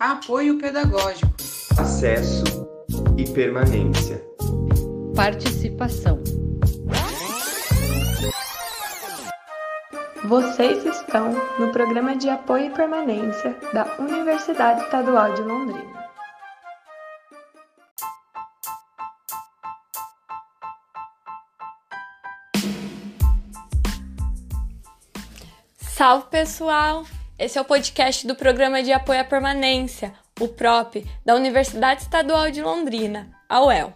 Apoio pedagógico. Acesso e permanência. Participação. Vocês estão no programa de apoio e permanência da Universidade Estadual de Londrina. Salve pessoal! Esse é o podcast do Programa de Apoio à Permanência, o PROP, da Universidade Estadual de Londrina, a UEL.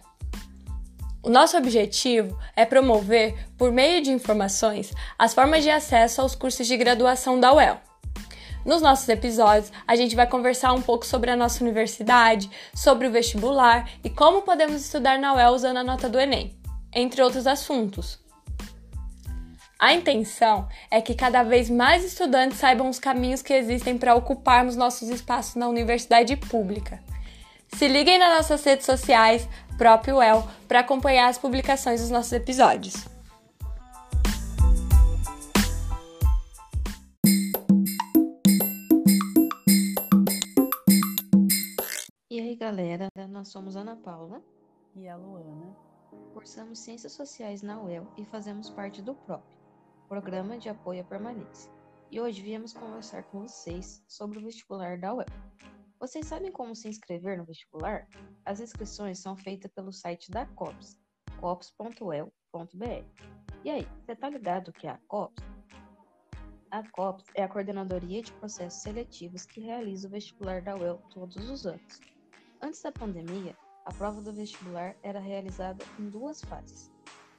O nosso objetivo é promover, por meio de informações, as formas de acesso aos cursos de graduação da UEL. Nos nossos episódios, a gente vai conversar um pouco sobre a nossa universidade, sobre o vestibular e como podemos estudar na UEL usando a nota do Enem, entre outros assuntos. A intenção é que cada vez mais estudantes saibam os caminhos que existem para ocuparmos nossos espaços na universidade pública. Se liguem nas nossas redes sociais, próprio El, para acompanhar as publicações dos nossos episódios. E aí, galera, nós somos Ana Paula e a Luana. Cursamos Ciências Sociais na UEL e fazemos parte do PROP, Programa de Apoio à Permanência. E hoje viemos conversar com vocês sobre o vestibular da UEL. Vocês sabem como se inscrever no vestibular? As inscrições são feitas pelo site da COPS, cops.el.br. E aí, você tá ligado o que é a COPS? A COPS é a Coordenadoria de Processos Seletivos que realiza o vestibular da UEL todos os anos. Antes da pandemia, a prova do vestibular era realizada em duas fases.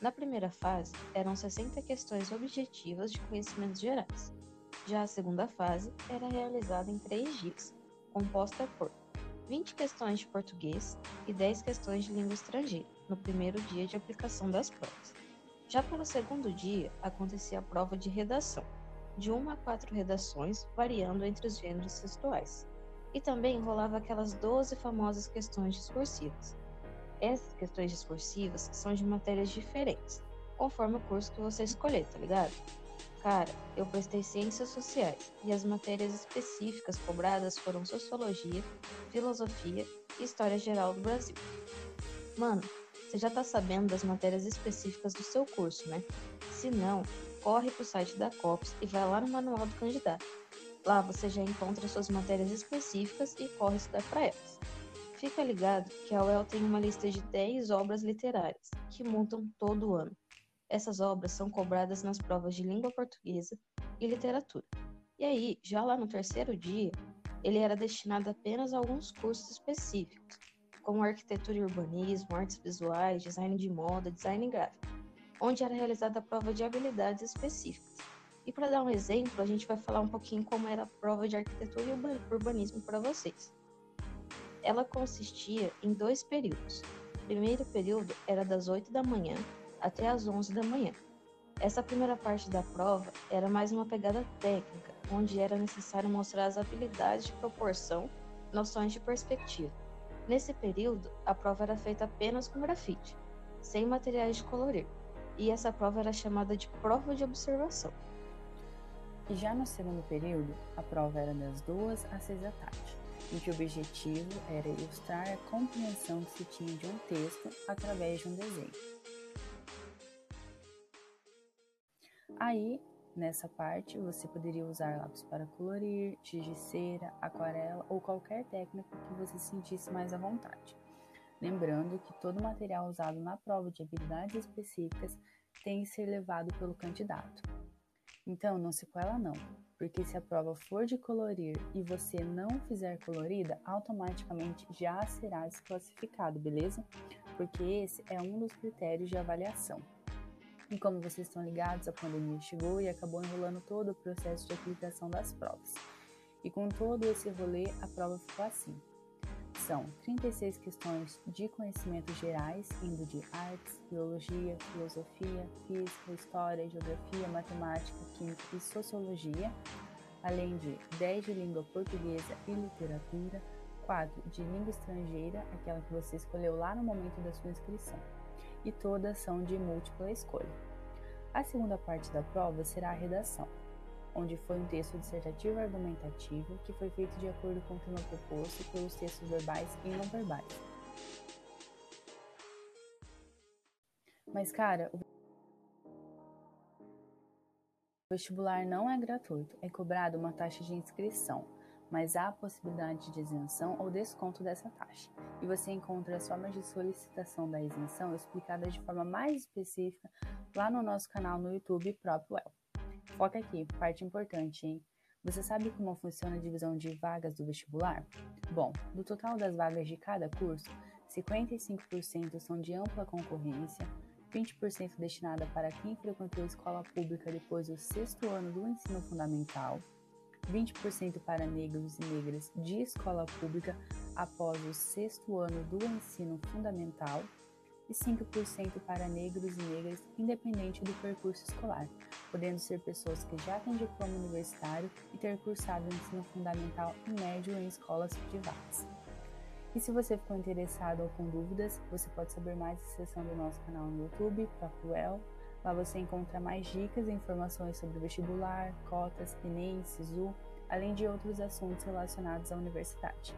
Na primeira fase, eram 60 questões objetivas de conhecimentos gerais. Já a segunda fase era realizada em três dias, composta por 20 questões de português e 10 questões de língua estrangeira, no primeiro dia de aplicação das provas. Já para o segundo dia, acontecia a prova de redação, de uma a quatro redações, variando entre os gêneros textuais. E também rolava aquelas 12 famosas questões discursivas, essas questões discursivas são de matérias diferentes, conforme o curso que você escolher, tá ligado? Cara, eu prestei ciências sociais e as matérias específicas cobradas foram sociologia, filosofia e história geral do Brasil. Mano, você já tá sabendo das matérias específicas do seu curso, né? Se não, corre pro site da COPS e vai lá no manual do candidato. Lá você já encontra suas matérias específicas e corre estudar para elas. Fica ligado que a UEL tem uma lista de 10 obras literárias, que mudam todo ano. Essas obras são cobradas nas provas de língua portuguesa e literatura. E aí, já lá no terceiro dia, ele era destinado apenas a alguns cursos específicos, como arquitetura e urbanismo, artes visuais, design de moda, design gráfico, onde era realizada a prova de habilidades específicas. E para dar um exemplo, a gente vai falar um pouquinho como era a prova de arquitetura e urbanismo para vocês ela consistia em dois períodos. O primeiro período era das 8 da manhã até as 11 da manhã. Essa primeira parte da prova era mais uma pegada técnica, onde era necessário mostrar as habilidades de proporção, noções de perspectiva. Nesse período, a prova era feita apenas com grafite, sem materiais de colorir, e essa prova era chamada de prova de observação. E já no segundo período, a prova era das 2 às 6 da tarde em que o objetivo era ilustrar a compreensão que se tinha de um texto através de um desenho. Aí, nessa parte, você poderia usar lápis para colorir, giz de cera, aquarela ou qualquer técnica que você sentisse mais à vontade. Lembrando que todo material usado na prova de habilidades específicas tem que ser levado pelo candidato. Então, não se coela não porque se a prova for de colorir e você não fizer colorida, automaticamente já será desclassificado, beleza? Porque esse é um dos critérios de avaliação. E como vocês estão ligados, a pandemia chegou e acabou enrolando todo o processo de aplicação das provas. E com todo esse rolê, a prova ficou assim. São 36 questões de conhecimentos gerais, indo de artes, biologia, filosofia, física, história, geografia, matemática, química e sociologia, além de 10 de língua portuguesa e literatura, 4 de língua estrangeira, aquela que você escolheu lá no momento da sua inscrição, e todas são de múltipla escolha. A segunda parte da prova será a redação. Onde foi um texto dissertativo argumentativo que foi feito de acordo com o tema proposto pelos textos verbais e não verbais. Mas, cara, o vestibular não é gratuito, é cobrado uma taxa de inscrição, mas há a possibilidade de isenção ou desconto dessa taxa. E você encontra as formas de solicitação da isenção explicadas de forma mais específica lá no nosso canal no YouTube próprio El. Foca aqui, parte importante, hein? Você sabe como funciona a divisão de vagas do vestibular? Bom, do total das vagas de cada curso, 55% são de ampla concorrência, 20% destinada para quem frequentou escola pública depois do sexto ano do ensino fundamental, 20% para negros e negras de escola pública após o sexto ano do ensino fundamental 5% para negros e negras independente do percurso escolar, podendo ser pessoas que já têm diploma universitário e ter cursado ensino fundamental e médio em escolas privadas. E se você ficou interessado ou com dúvidas, você pode saber mais acessando o nosso canal no YouTube, Papuel. Lá você encontra mais dicas e informações sobre vestibular, cotas, Enem, SISU, além de outros assuntos relacionados à universidade.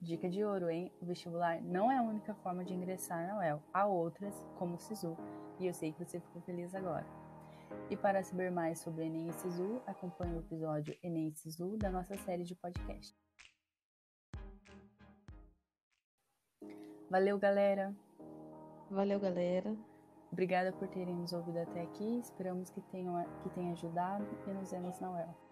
Dica de ouro, hein? O vestibular não é a única forma de ingressar na UEL. Há outras, como o SISU, e eu sei que você ficou feliz agora. E para saber mais sobre Enem e SISU, acompanhe o episódio Enem e SISU da nossa série de podcast. Valeu, galera! Valeu, galera! Obrigada por terem nos ouvido até aqui. Esperamos que, tenham, que tenha ajudado e nos vemos na UEL.